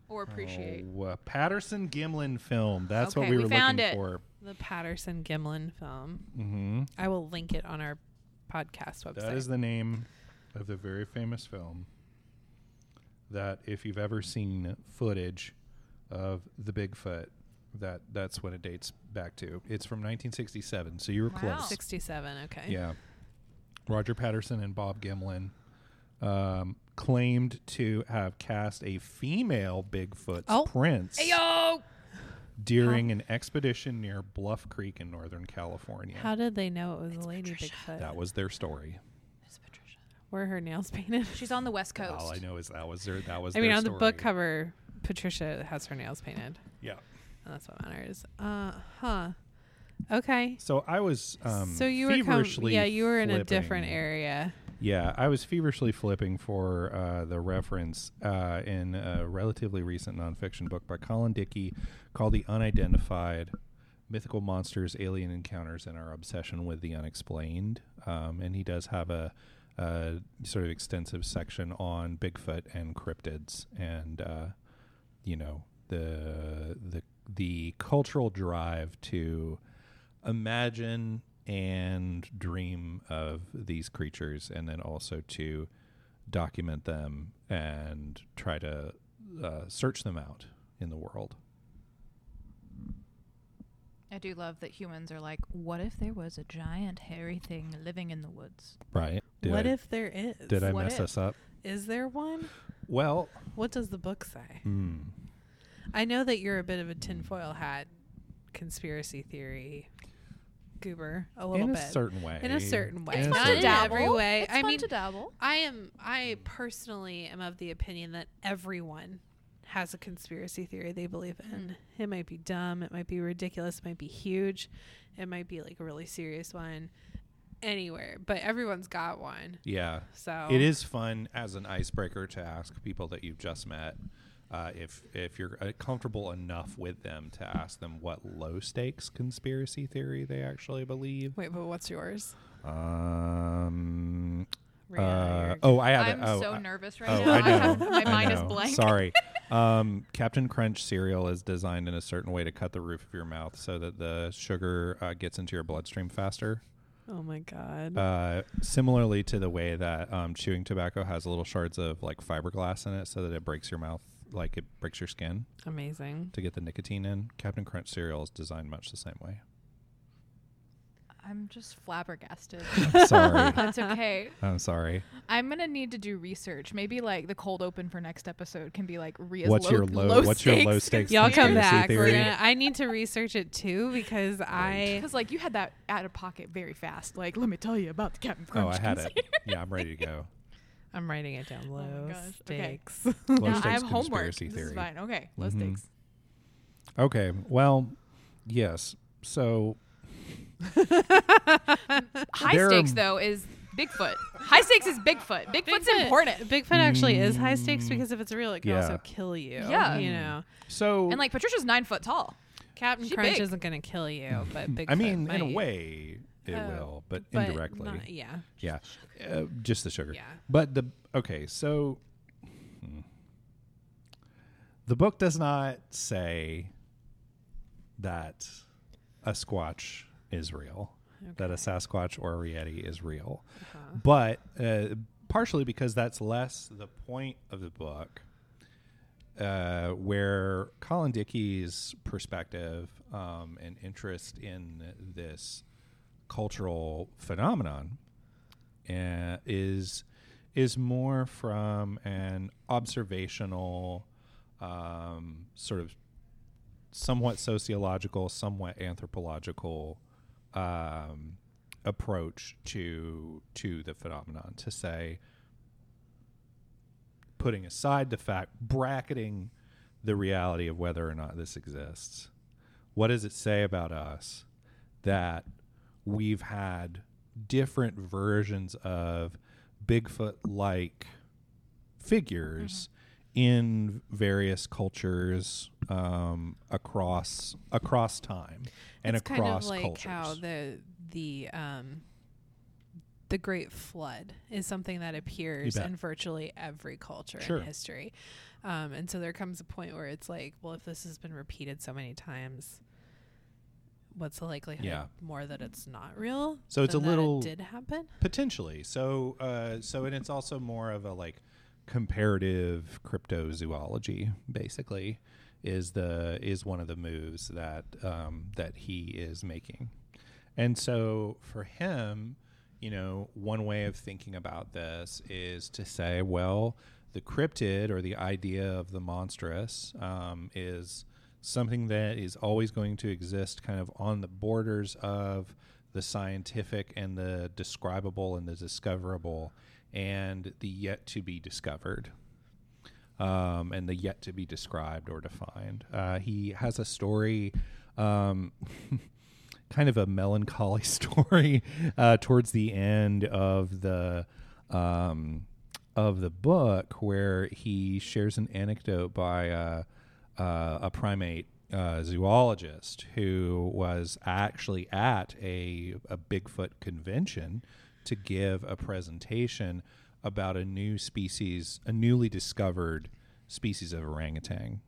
or appreciate? Oh, uh, Patterson Gimlin film. That's what Okay, we we were found looking it. for. the Patterson Gimlin film. Mm-hmm. I will link it on our podcast website. That is the name of the very famous film. That if you've ever seen footage of the Bigfoot, that that's when it dates back to. It's from 1967, so you were Wow. close. 67. Okay. Yeah. Roger Patterson and Bob Gimlin um, claimed to have cast a female Bigfoot's Oh. prince Ayo! during an expedition near Bluff Creek in Northern California. How did they know it was It's a lady Patricia. Bigfoot? that was their story. Miss Patricia. Were her nails painted? She's on the West Coast. All I know is that was their that was. I mean, their on the book cover, Patricia has her nails painted. Yeah. And that's what matters. Uh huh. Okay. So I was um, so you were com- yeah, you were in a different area. Yeah, I was feverishly flipping for uh, the reference uh, in a relatively recent nonfiction book by Colin Dickey called "The Unidentified: Mythical Monsters, Alien Encounters, and Our Obsession with the Unexplained." Um, and he does have a, a sort of extensive section on Bigfoot and cryptids, and uh, you know the the the cultural drive to imagine and dream of these creatures and then also to document them and try to uh, search them out in the world. I do love that humans are like, what if there was a giant hairy thing living in the woods? Right. Did what I, if there is? did I what mess if? us up? Is there one? Well, What does the book say? hmm. I know that you're a bit of a tinfoil hat conspiracy theory goober, a little bit in bit. a certain way. in a certain way, In a not certain in dabble. every way. It's I fun mean, to dabble. I am. I personally am of the opinion that everyone has a conspiracy theory they believe in. Mhm. It might be dumb. It might be ridiculous. It might be huge. It might be like a really serious one. Anywhere, but everyone's got one. Yeah. So It is fun as an icebreaker to ask people that you've just met uh, if if you're uh, comfortable enough with them to ask them what low stakes conspiracy theory they actually believe. Wait, but what's yours? Um. Uh, oh, I have I'm it. Oh, so I- nervous right Oh, now. I know. have- my I mind is blank. Sorry. Um, Captain Crunch cereal is designed in a certain way to cut the roof of your mouth so that the sugar uh, gets into your bloodstream faster. oh my god. Uh, similarly to the way that um, chewing tobacco has little shards of like fiberglass in it so that it breaks your mouth, like it breaks your skin Amazing. to get the nicotine in. Captain Crunch cereal is designed much the same way. I'm just flabbergasted. I'm sorry. That's okay. I'm sorry. I'm gonna need to do research. Maybe like the cold open for next episode can be like Rea's What's low, your low- what's your low stakes Y'all come conspiracy back. We're theory? gonna, I need to research it too because I. Because like you had that out of pocket very fast. Like let me tell you about the Captain Crunch. Oh, I had it. Yeah, I'm ready to go. I'm writing it down. Oh Low my gosh, okay. stakes. Low Now I stakes have homework. conspiracy This theory. is fine. Okay, low Mhm. stakes. Okay. Well, yes. So High There are- stakes though is Bigfoot. High stakes is Bigfoot. Bigfoot's Bigfoot- important. Bigfoot actually is high stakes Mm, because if it's real, it can yeah. also kill you. Yeah. You know, so And like Patricia's nine foot tall. Captain She Crunch big. isn't going to kill you, but Bigfoot I mean, might. in a way, it Oh, will, but, but indirectly. not- yeah. yeah, uh, just the sugar. Yeah. But the okay, so hmm. the book does not say that a squatch is real, that a Sasquatch or a Yeti is real, Uh-huh. but uh, partially because that's less the point of the book. Uh, where Colin Dickey's perspective um, and interest in this cultural phenomenon uh, is is more from an observational, um, sort of somewhat sociological, somewhat anthropological um, approach to to the phenomenon. To say, putting aside the fact, bracketing the reality of whether or not this exists. What does it say about us that we've had different versions of Bigfoot like figures in various cultures um, across across time and it's across kind of like cultures. how the the um the Great Flood is something that appears in virtually every culture Sure. in history. Um, and so there comes a point where it's like, well, if this has been repeated so many times, what's the likelihood Yeah. more that it's not real? So it's a that it little- did happen. Potentially. So, uh, so and it's also more of a like comparative cryptozoology. Basically, is the is one of the moves that um, that he is making, and so for him, you know, one way of thinking about this is to say, well, the cryptid or the idea of the monstrous um, is something that is always going to exist kind of on the borders of the scientific and the describable and the discoverable and the yet to be discovered um, and the yet to be described or defined. Uh, he has a story, um, kind of a melancholy story, uh, towards the end of the um, of the book, where he shares an anecdote by uh, uh, a primate uh, zoologist who was actually at a, a Bigfoot convention to give a presentation about a new species, a newly discovered species of orangutan.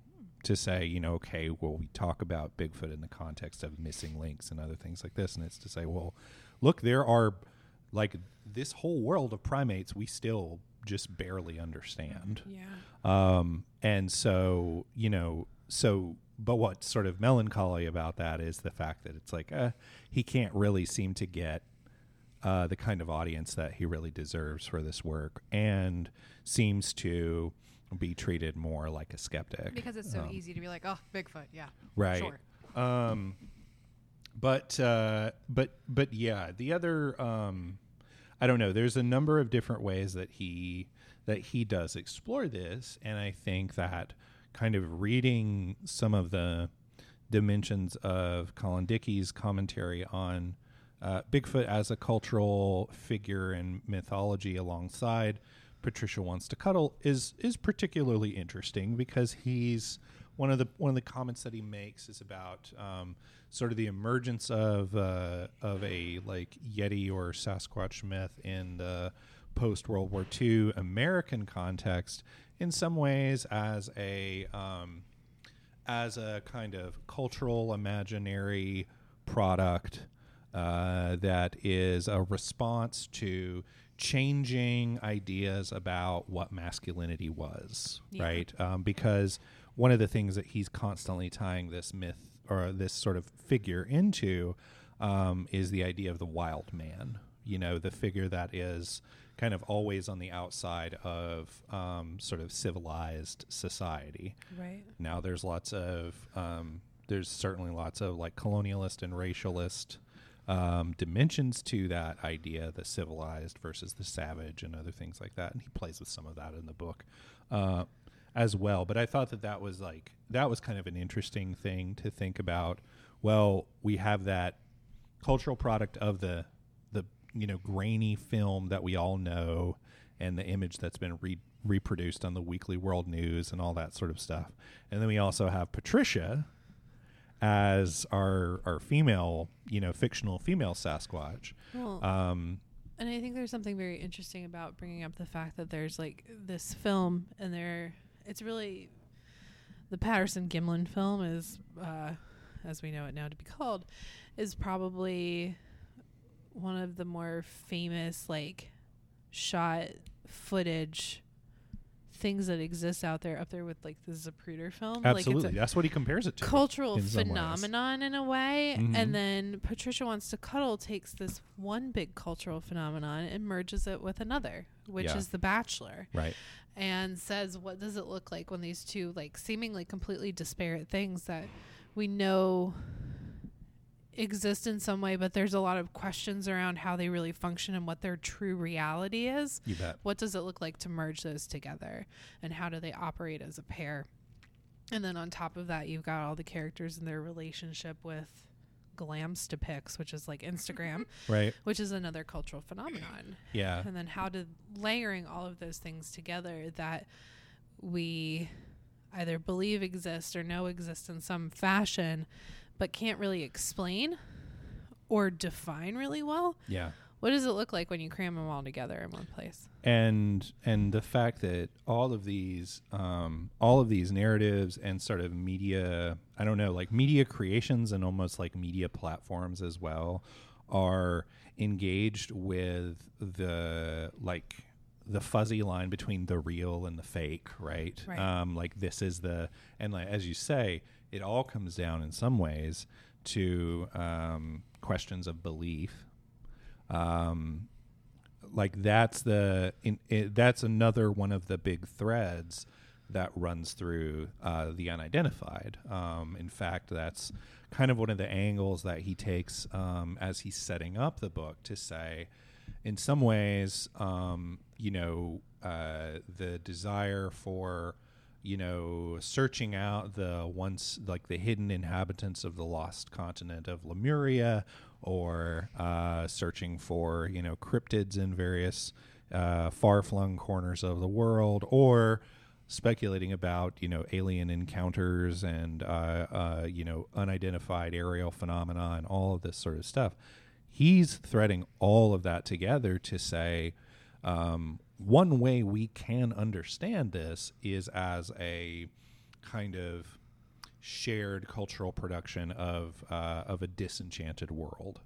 To say, you know, okay, well, we talk about Bigfoot in the context of missing links and other things like this, and it's to say, well, look, there are like this whole world of primates we still just barely understand. Yeah. Um, and so, you know, so, but what's sort of melancholy about that is the fact that it's like, uh, he can't really seem to get uh, the kind of audience that he really deserves for this work and seems to be treated more like a skeptic. Because it's so Um, easy to be like, oh, Bigfoot, yeah. right Sure. um but uh but but yeah the other um i don't know. There's a number of different ways that he that he does explore this and i think that kind of reading some of the dimensions of colin dickey's commentary on uh, bigfoot as a cultural figure and mythology alongside patricia wants to cuddle is is particularly interesting because he's one of the one of the comments that he makes is about um, sort of the emergence of uh, of a like Yeti or Sasquatch myth in the post World War II American context. In some ways, as a um, as a kind of cultural imaginary product uh, that is a response to changing ideas about what masculinity was, Yeah. right? Um, because one of the things that he's constantly tying this myth or this sort of figure into um, is the idea of the wild man. You know, the figure that is kind of always on the outside of um, sort of civilized society. Right. Now there's lots of um, there's certainly lots of like colonialist and racialist um, dimensions to that idea, the civilized versus the savage, and other things like that. And he plays with some of that in the book uh, as well. But I thought that that was like that was kind of an interesting thing to think about. Well, we have that cultural product of the the you know grainy film that we all know and the image that's been re- reproduced on the weekly world news and all that sort of stuff and then we also have patricia as our our female, you know, fictional female Sasquatch. Well, Um, and I think there's something very interesting about bringing up the fact that there's like this film, and there, it's really the Patterson Gimlin film is, uh, as we know it now to be called, is probably one of the more famous like shot footage things that exist out there up there with like the Zapruder film like absolutely, it's that's what he compares it to. cultural phenomenon in a way Mhm. and then patricia wants to cuddle takes this one big cultural phenomenon and merges it with another which Yeah. is the bachelor right. and says what does it look like when these two like seemingly completely disparate things that we know exist in some way but there's a lot of questions around how they really function and what their true reality is You bet. what does it look like to merge those together and how do they operate as a pair and then on top of that you've got all the characters and their relationship with glamstipics which is like instagram Right. which is another cultural phenomenon Yeah. and then how to layering all of those things together that we either believe exist or know exist in some fashion but can't really explain or define really well Yeah. what does it look like when you cram them all together in one place and and the fact that all of these um, all of these narratives and sort of media i don't know like media creations and almost like media platforms as well are engaged with the like the fuzzy line between the real and the fake right, Right. um like this is the and like as you say it all comes down in some ways to um questions of belief um like that's the in, i that's another one of the big threads that runs through uh, the unidentified. Um, in fact, that's kind of one of the angles that he takes um, as he's setting up the book to say, in some ways, um, you know, uh, the desire for you know, searching out the once like the hidden inhabitants of the lost continent of Lemuria, or uh, searching for you know cryptids in various uh, far-flung corners of the world, or speculating about you know alien encounters and uh, uh, you know unidentified aerial phenomena and all of this sort of stuff. He's threading all of that together to say um, one way we can understand this is as a kind of shared cultural production of uh, of a disenchanted world,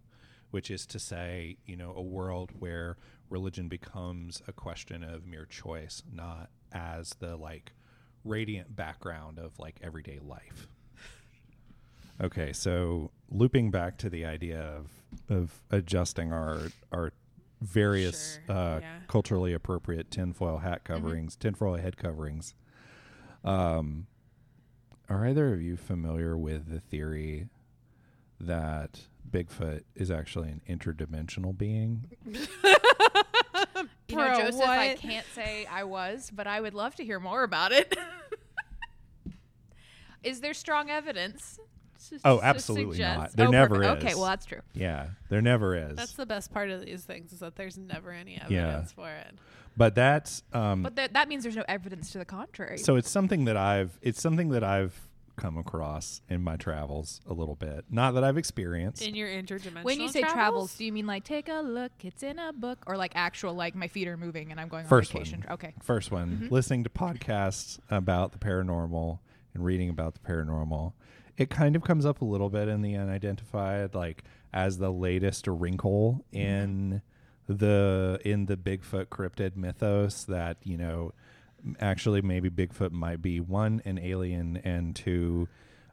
which is to say, you know, a world where religion becomes a question of mere choice, not as the like radiant background of like everyday life. Okay, so looping back to the idea of of adjusting our our various Sure, uh, yeah. culturally appropriate tinfoil hat Mm-hmm. coverings, tinfoil head coverings. Um, are either of you familiar with the theory that Bigfoot is actually an interdimensional being? You know, Bro, Joseph, I can't say I was, but I would love to hear more about it. Is there strong evidence? To- Oh, absolutely suggest- not. There Oh, never perfect. Okay, well that's true. Yeah, there never is. That's the best part of these things is that there's never any evidence for it. but that's um, But that that means there's no evidence to the contrary. so it's something that I've it's something that I've come across in my travels a little bit. Not that I've experienced. In your interdimensional when you say travels? travels, do you mean like take a look, it's in a book, or like actual like my feet are moving and I'm going First on vacation? one. Okay. First one, Mm-hmm. listening to podcasts about the paranormal and reading about the paranormal. It kind of comes up a little bit in the unidentified, like as the latest wrinkle Mm-hmm. in the in the Bigfoot cryptid mythos that you know actually maybe Bigfoot might be one an alien and two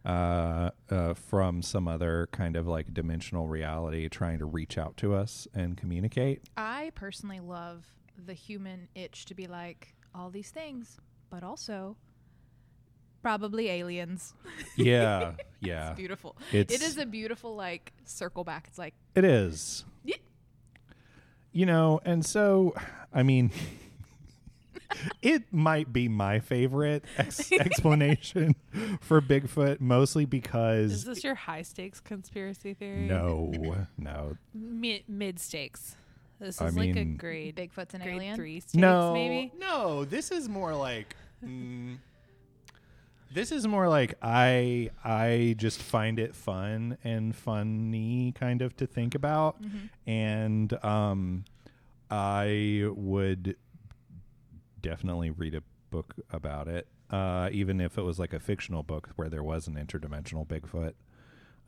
uh, uh, from some other kind of like dimensional reality trying to reach out to us and communicate. I personally love the human itch to be like all these things, but also probably aliens. Yeah, yeah. It's beautiful. It's- it is a beautiful like circle back. It's like It is. Yeah. You know, and so, I mean, it might be my favorite ex- explanation for Bigfoot, mostly because is this your high stakes conspiracy theory? no, no, Mi- mid stakes. This is I like a mean- grade Bigfoot's an grade alien. three stakes, no, maybe. no. This is more like, mm, This is more like I I just find it fun and funny kind of to think about, and um, I would definitely read a book about it, uh, even if it was like a fictional book where there was an interdimensional Bigfoot.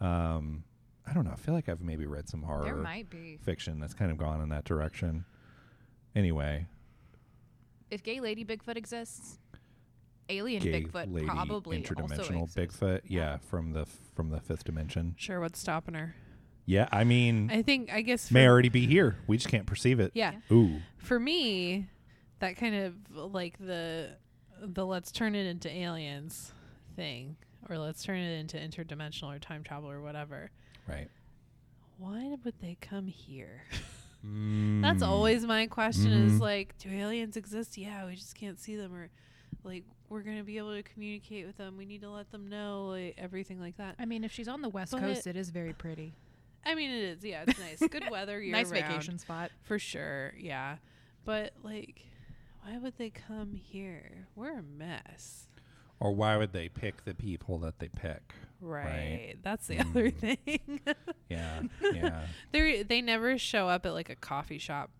Um, I don't know. I feel like I've maybe read some horror There might be. fiction that's kind of gone in that direction. Anyway, If gay lady Bigfoot exists, alien gay Bigfoot lady probably interdimensional exists. Bigfoot, yeah, from the from the fifth dimension. Sure, what's stopping her? Yeah, I mean, I think I guess may for- already be here. We just can't perceive it. Yeah. Ooh. For me, that kind of like the the let's turn it into aliens thing or let's turn it into interdimensional or time travel or whatever. Right. Why would they come here? Mm. That's always my question is Mhm. like, do aliens exist? Yeah, we just can't see them or like we're going to be able to communicate with them. We need to let them know like everything like that. I mean, if she's on the west But- coast, it is very pretty. I mean, it is. Yeah, it's nice. Good weather year nice round. vacation spot. For sure, yeah. But like, why would they come here? We're a mess. Or why would they pick the people that they pick? Right. That's the other Mm. thing. Yeah. Yeah. they they never show up at like a coffee shop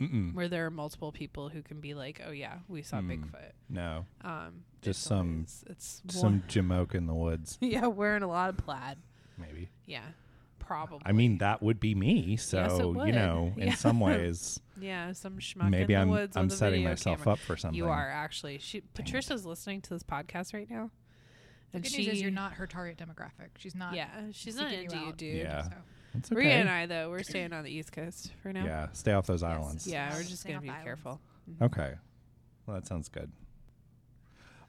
Mm-mm. where there are multiple people who can be like, "Oh yeah, we saw Mm. Bigfoot." No. Um, Just it's some- always- it's Some one- jamoke in the woods, yeah, wearing a lot of plaid. maybe. Yeah, probably. I mean, that would be me. So, Yes, it you would. know, in Yeah. some ways, yeah, some schmuck maybe in the I'm woods I'm setting myself camera. up for something. You are actually. She Patricia's listening to this podcast right now. The And good she, news is you're not her target demographic. She's not. Yeah, she's not seeking into you, dude. Yeah. So. It's Rea and I though, we're staying on the East Coast for now. Yeah. Stay off those islands. Yeah, we're just Stay gonna off be islands. careful. Okay. Well, that sounds good.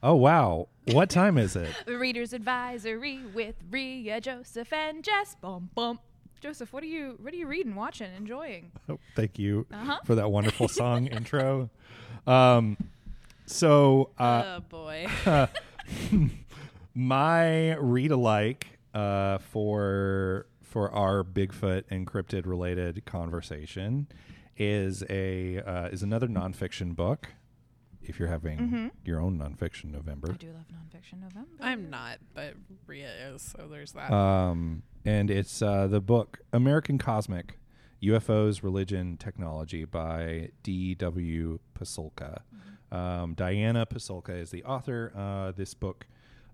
Oh wow! What time is it? The Reader's Advisory with Rea, Joseph, and Jess. Bum bum. Joseph, what are you what are you reading, watching, enjoying? Oh, thank you Uh-huh. for that wonderful song intro. Um, so uh, oh boy. my read alike uh, for for our Bigfoot and cryptid related conversation is a uh, is another nonfiction book. If you're having Mhm. your own nonfiction November, I do love nonfiction November. I'm not, but Rea is, so there's that. um, and it's uh, the book American Cosmic UFOs, Religion, Technology by D.W. Pasulka. Um, Diana Pasulka is the author. Uh, this book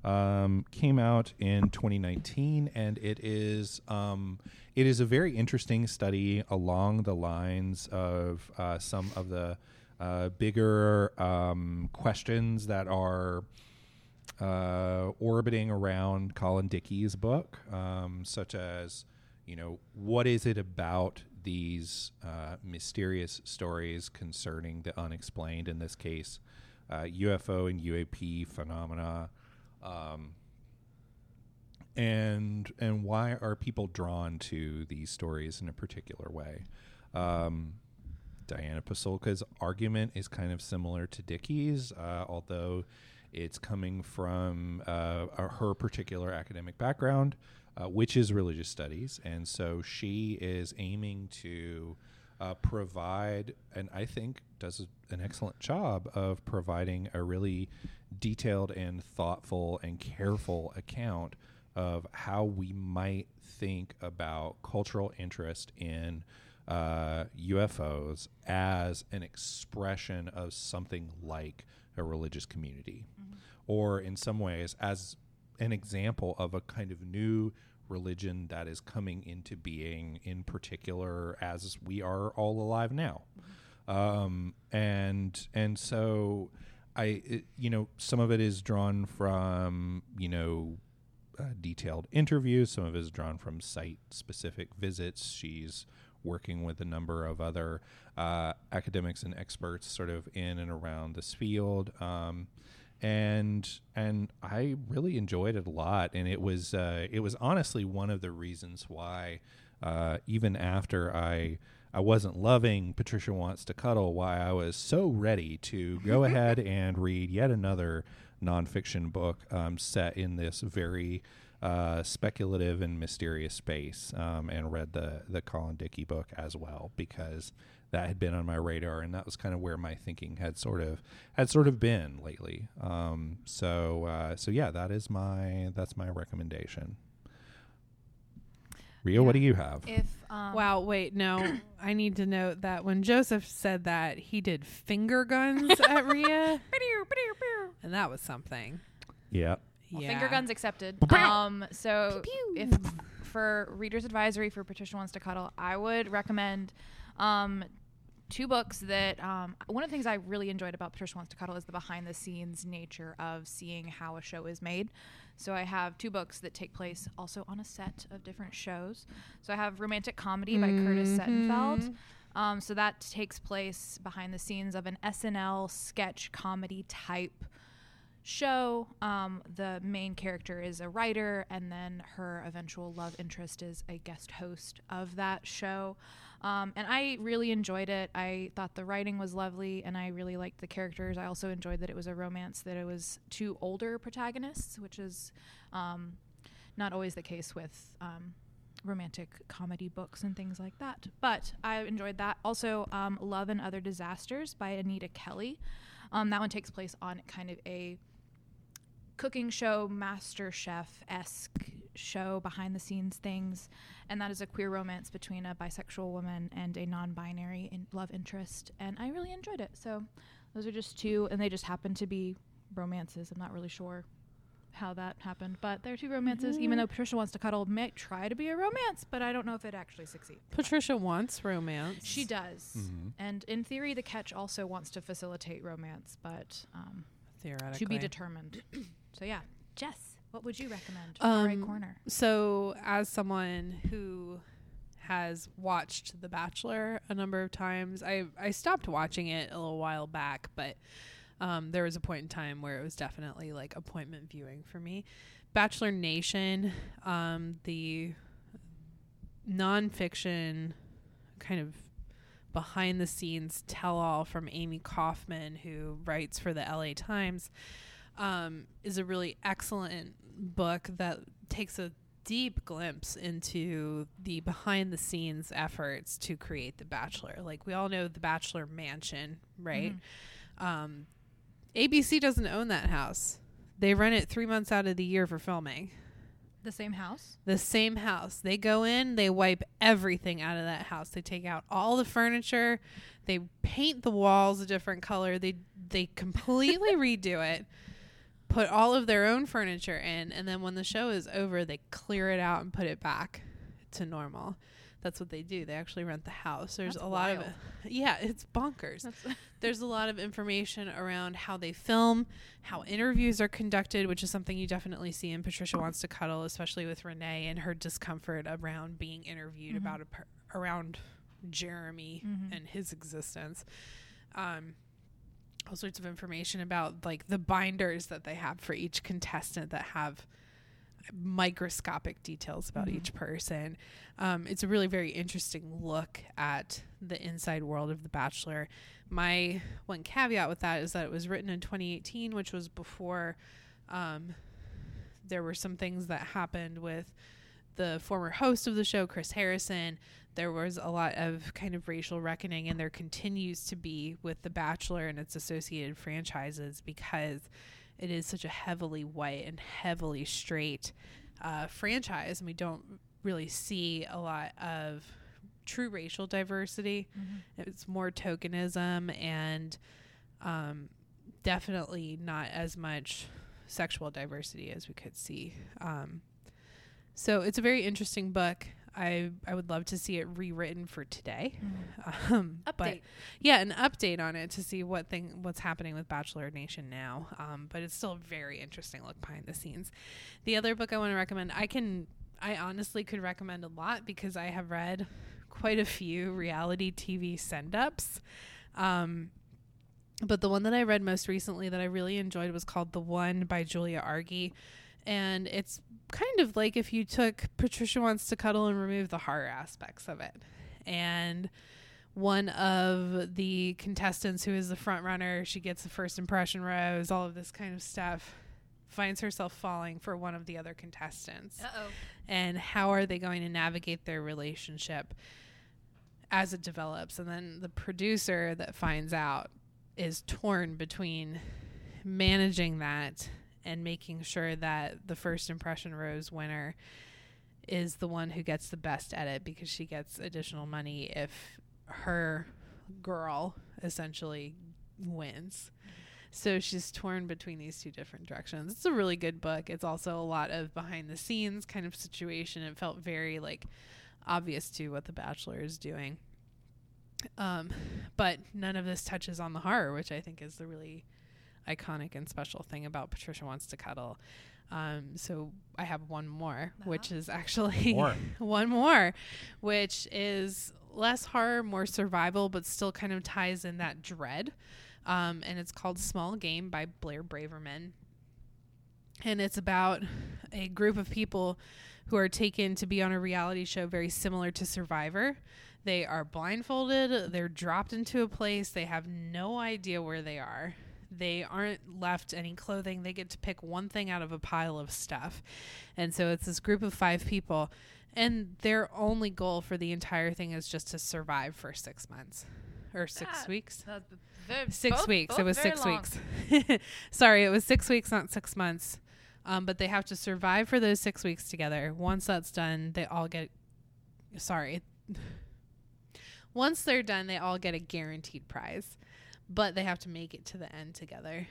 um, came out in 2019, and it is um, it is a very interesting study along the lines of uh, some of the uh, bigger um, questions that are uh, orbiting around Colin Dickey's book, um, such as, you know, what is it about these uh, mysterious stories concerning the unexplained, in this case, uh, UFO and UAP phenomena, um, and and why are people drawn to these stories in a particular way? Um, Diana Pasulka's argument is kind of similar to Dickey's, uh, although it's coming from uh, her particular academic background, uh, which is religious studies. And so she is aiming to uh, provide, and I think does an excellent job of providing a really detailed and thoughtful and careful account of how we might think about cultural interest in uh, UFOs as an expression of something like a religious community, or in some ways as an example of a kind of new religion that is coming into being, in particular, as we are all alive now. Um, and and so I, it- you know, some of it is drawn from you know uh, detailed interviews. Some of it is drawn from site specific visits. She's working with a number of other uh, academics and experts, sort of in and around this field. Um, and and I really enjoyed it a lot, and it was uh, it was honestly one of the reasons why uh, even after I I wasn't loving Patricia Wants to Cuddle, why I was so ready to go ahead and read yet another nonfiction book um, set in this very uh, speculative and mysterious space, um, and read the the Colin Dickey book as well because that had been on my radar, and that was kind of where my thinking had sort of had sort of been lately. Um, so uh, so yeah, that is my that's my recommendation. Rea, what do you have? If um, Wow, wait, no. I need to note that when Joseph said that, he did finger guns at Rea, and that was something. Yeah. Well, yeah. Finger guns accepted. Um, so if for readers advisory for Patricia wants to cuddle, I would recommend um, two books that um, one of the things I really enjoyed about Patricia wants to cuddle is the behind the scenes nature of seeing how a show is made. So I have two books that take place also on a set of different shows. So I have Romantic Comedy by Curtis Sittenfeld. Um, so that takes place behind the scenes of an SNL sketch comedy type show. Um, the main character is a writer, and then her eventual love interest is a guest host of that show. Um, and I really enjoyed it. I thought the writing was lovely, and I really liked the characters. I also enjoyed that it was a romance, that it was two older protagonists, which is um, not always the case with. Um, romantic comedy books and things like that. But I enjoyed that. Also, um, Love and Other Disasters by Anita Kelly. Um, that one takes place on kind of a cooking show, Master Chef esque show, behind the scenes things. And that is a queer romance between a bisexual woman and a non binary in love interest. And I really enjoyed it. So those are just two, and they just happen to be romances. I'm not really sure how that happened, but they're two romances. Even though Patricia wants to cuddle, may try to be a romance, but I don't know if it actually succeeds. Patricia wants romance. She does, Mhm. and in theory, the catch also wants to facilitate romance, but um, theoretically. to be determined. so yeah, Jess, what would you recommend? for our right Um, corner. So, as someone who has watched The Bachelor a number of times, I I stopped watching it a little while back, but um, there was a point in time where it was definitely like appointment viewing for me. Bachelor Nation, um, the nonfiction kind of behind the scenes tell all from Amy Kaufman, who writes for the LA Times, um, is a really excellent book that takes a deep glimpse into the behind the scenes efforts to create The Bachelor. Like we all know The Bachelor Mansion, right? Um, ABC doesn't own that house. They rent it three months out of the year for filming. The same house. The same house. They go in, they wipe everything out of that house. They take out all the furniture, they paint the walls a different color. They they completely redo it. Put all of their own furniture in and then when the show is over, they clear it out and put it back to normal. That's what they do. They actually rent the house. There's That's a lot of wild. it. Yeah, it's bonkers there's a lot of information around how they film, how interviews are conducted, which is something you definitely see in Patricia Wants to Cuddle, especially with Renee and her discomfort around being interviewed Mhm. about a per- around Jeremy Mhm. and his existence. Um, all sorts of information about like the binders that they have for each contestant that have microscopic details about Mhm. each person. Um, it's a really very interesting look at the inside world of The Bachelor. My one caveat with that is that it was written in 2018, which was before um, there were some things that happened with the former host of the show, Chris Harrison. There was a lot of kind of racial reckoning, and there continues to be with The Bachelor and its associated franchises because it is such a heavily white and heavily straight uh, franchise, and we don't really see a lot of true racial diversity. Mhm. It's more tokenism and um, definitely not as much sexual diversity as we could see. Um, so it's a very interesting book. I I would love to see it rewritten for today. Um, but yeah, an update on it to see what thing what's happening with Bachelor Nation now. Um, but it's still a very interesting look behind the scenes. The other book I want to recommend, I can I honestly could recommend a lot because I have read quite a few reality TV send ups. Um, but the one that I read most recently that I really enjoyed was called The One by Julia Argy. And it's kind of like if you took Patricia Wants to Cuddle and remove the horror aspects of it. And one of the contestants who is the front runner, she gets the first impression rose, all of this kind of stuff. finds herself falling for one of the other contestants. Uh-oh. And how are they going to navigate their relationship as it develops? And then the producer that finds out is torn between managing that and making sure that the first impression rose winner is the one who gets the best edit because she gets additional money if her girl essentially wins. So she's torn between these two different directions. It's a really good book. It's also a lot of behind the scenes kind of situation. It felt very like obvious to what The Bachelor is doing. Um, but none of this touches on the horror, which I think is the really iconic and special thing about Patricia Wants to Cuddle. Um, so I have one more, which is actually More. one more, which is less horror, more survival, but still kind of ties in that dread. Um, and it's called Small Game by Blair Braverman. And it's about a group of people who are taken to be on a reality show very similar to Survivor. They are blindfolded, they're dropped into a place, they have no idea where they are. They aren't left any clothing. They get to pick one thing out of a pile of stuff. And so it's this group of five people. And their only goal for the entire thing is just to survive for six months or six That- weeks. Six both- weeks. both it was six long. weeks. Sorry, it was six weeks, not six months. Um, but they have to survive for those six weeks together. Once that's done, they all get. Sorry. Once they're done, they all get a guaranteed prize, but they have to make it to the end together.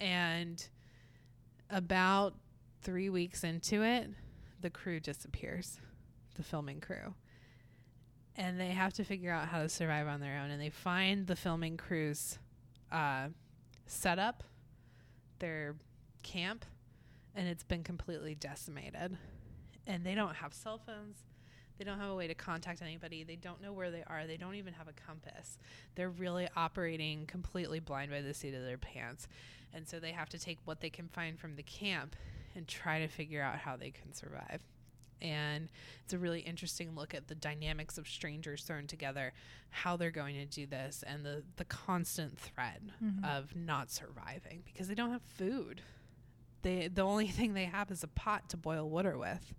And about three weeks into it, the crew disappears, the filming crew. And they have to figure out how to survive on their own. And they find the filming crew's uh, setup, their camp, and it's been completely decimated. And they don't have cell phones. They don't have a way to contact anybody. They don't know where they are. They don't even have a compass. They're really operating completely blind by the seat of their pants. And so they have to take what they can find from the camp and try to figure out how they can survive. And it's a really interesting look at the dynamics of strangers thrown together, how they're going to do this, and the, the constant threat Mhm. of not surviving because they don't have food. They the only thing they have is a pot to boil water with,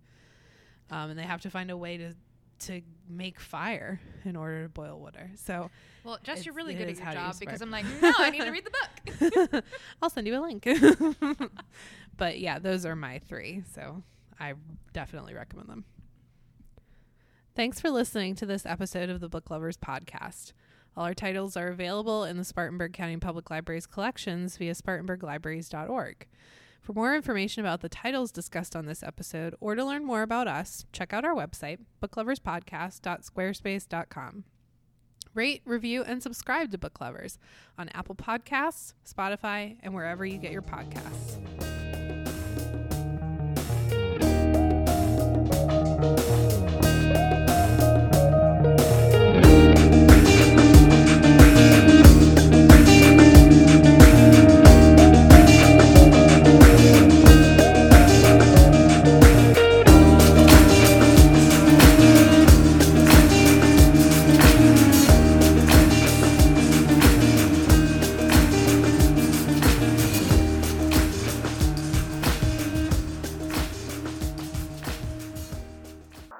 um, and they have to find a way to to make fire in order to boil water. So Well, Jess, you're really good at your job use because I'm like, no, I need to read the book. I'll send you a link. but yeah, those are my three. So I definitely recommend them. Thanks for listening to this episode of the Book Lovers Podcast. All our titles are available in the Spartanburg County Public Library's collections via spartanburglibraries.org. For more information about the titles discussed on this episode or to learn more about us, check out our website, bookloverspodcast.squarespace.com. Rate, review, and subscribe to Book Lovers on Apple Podcasts, Spotify, and wherever you get your podcasts.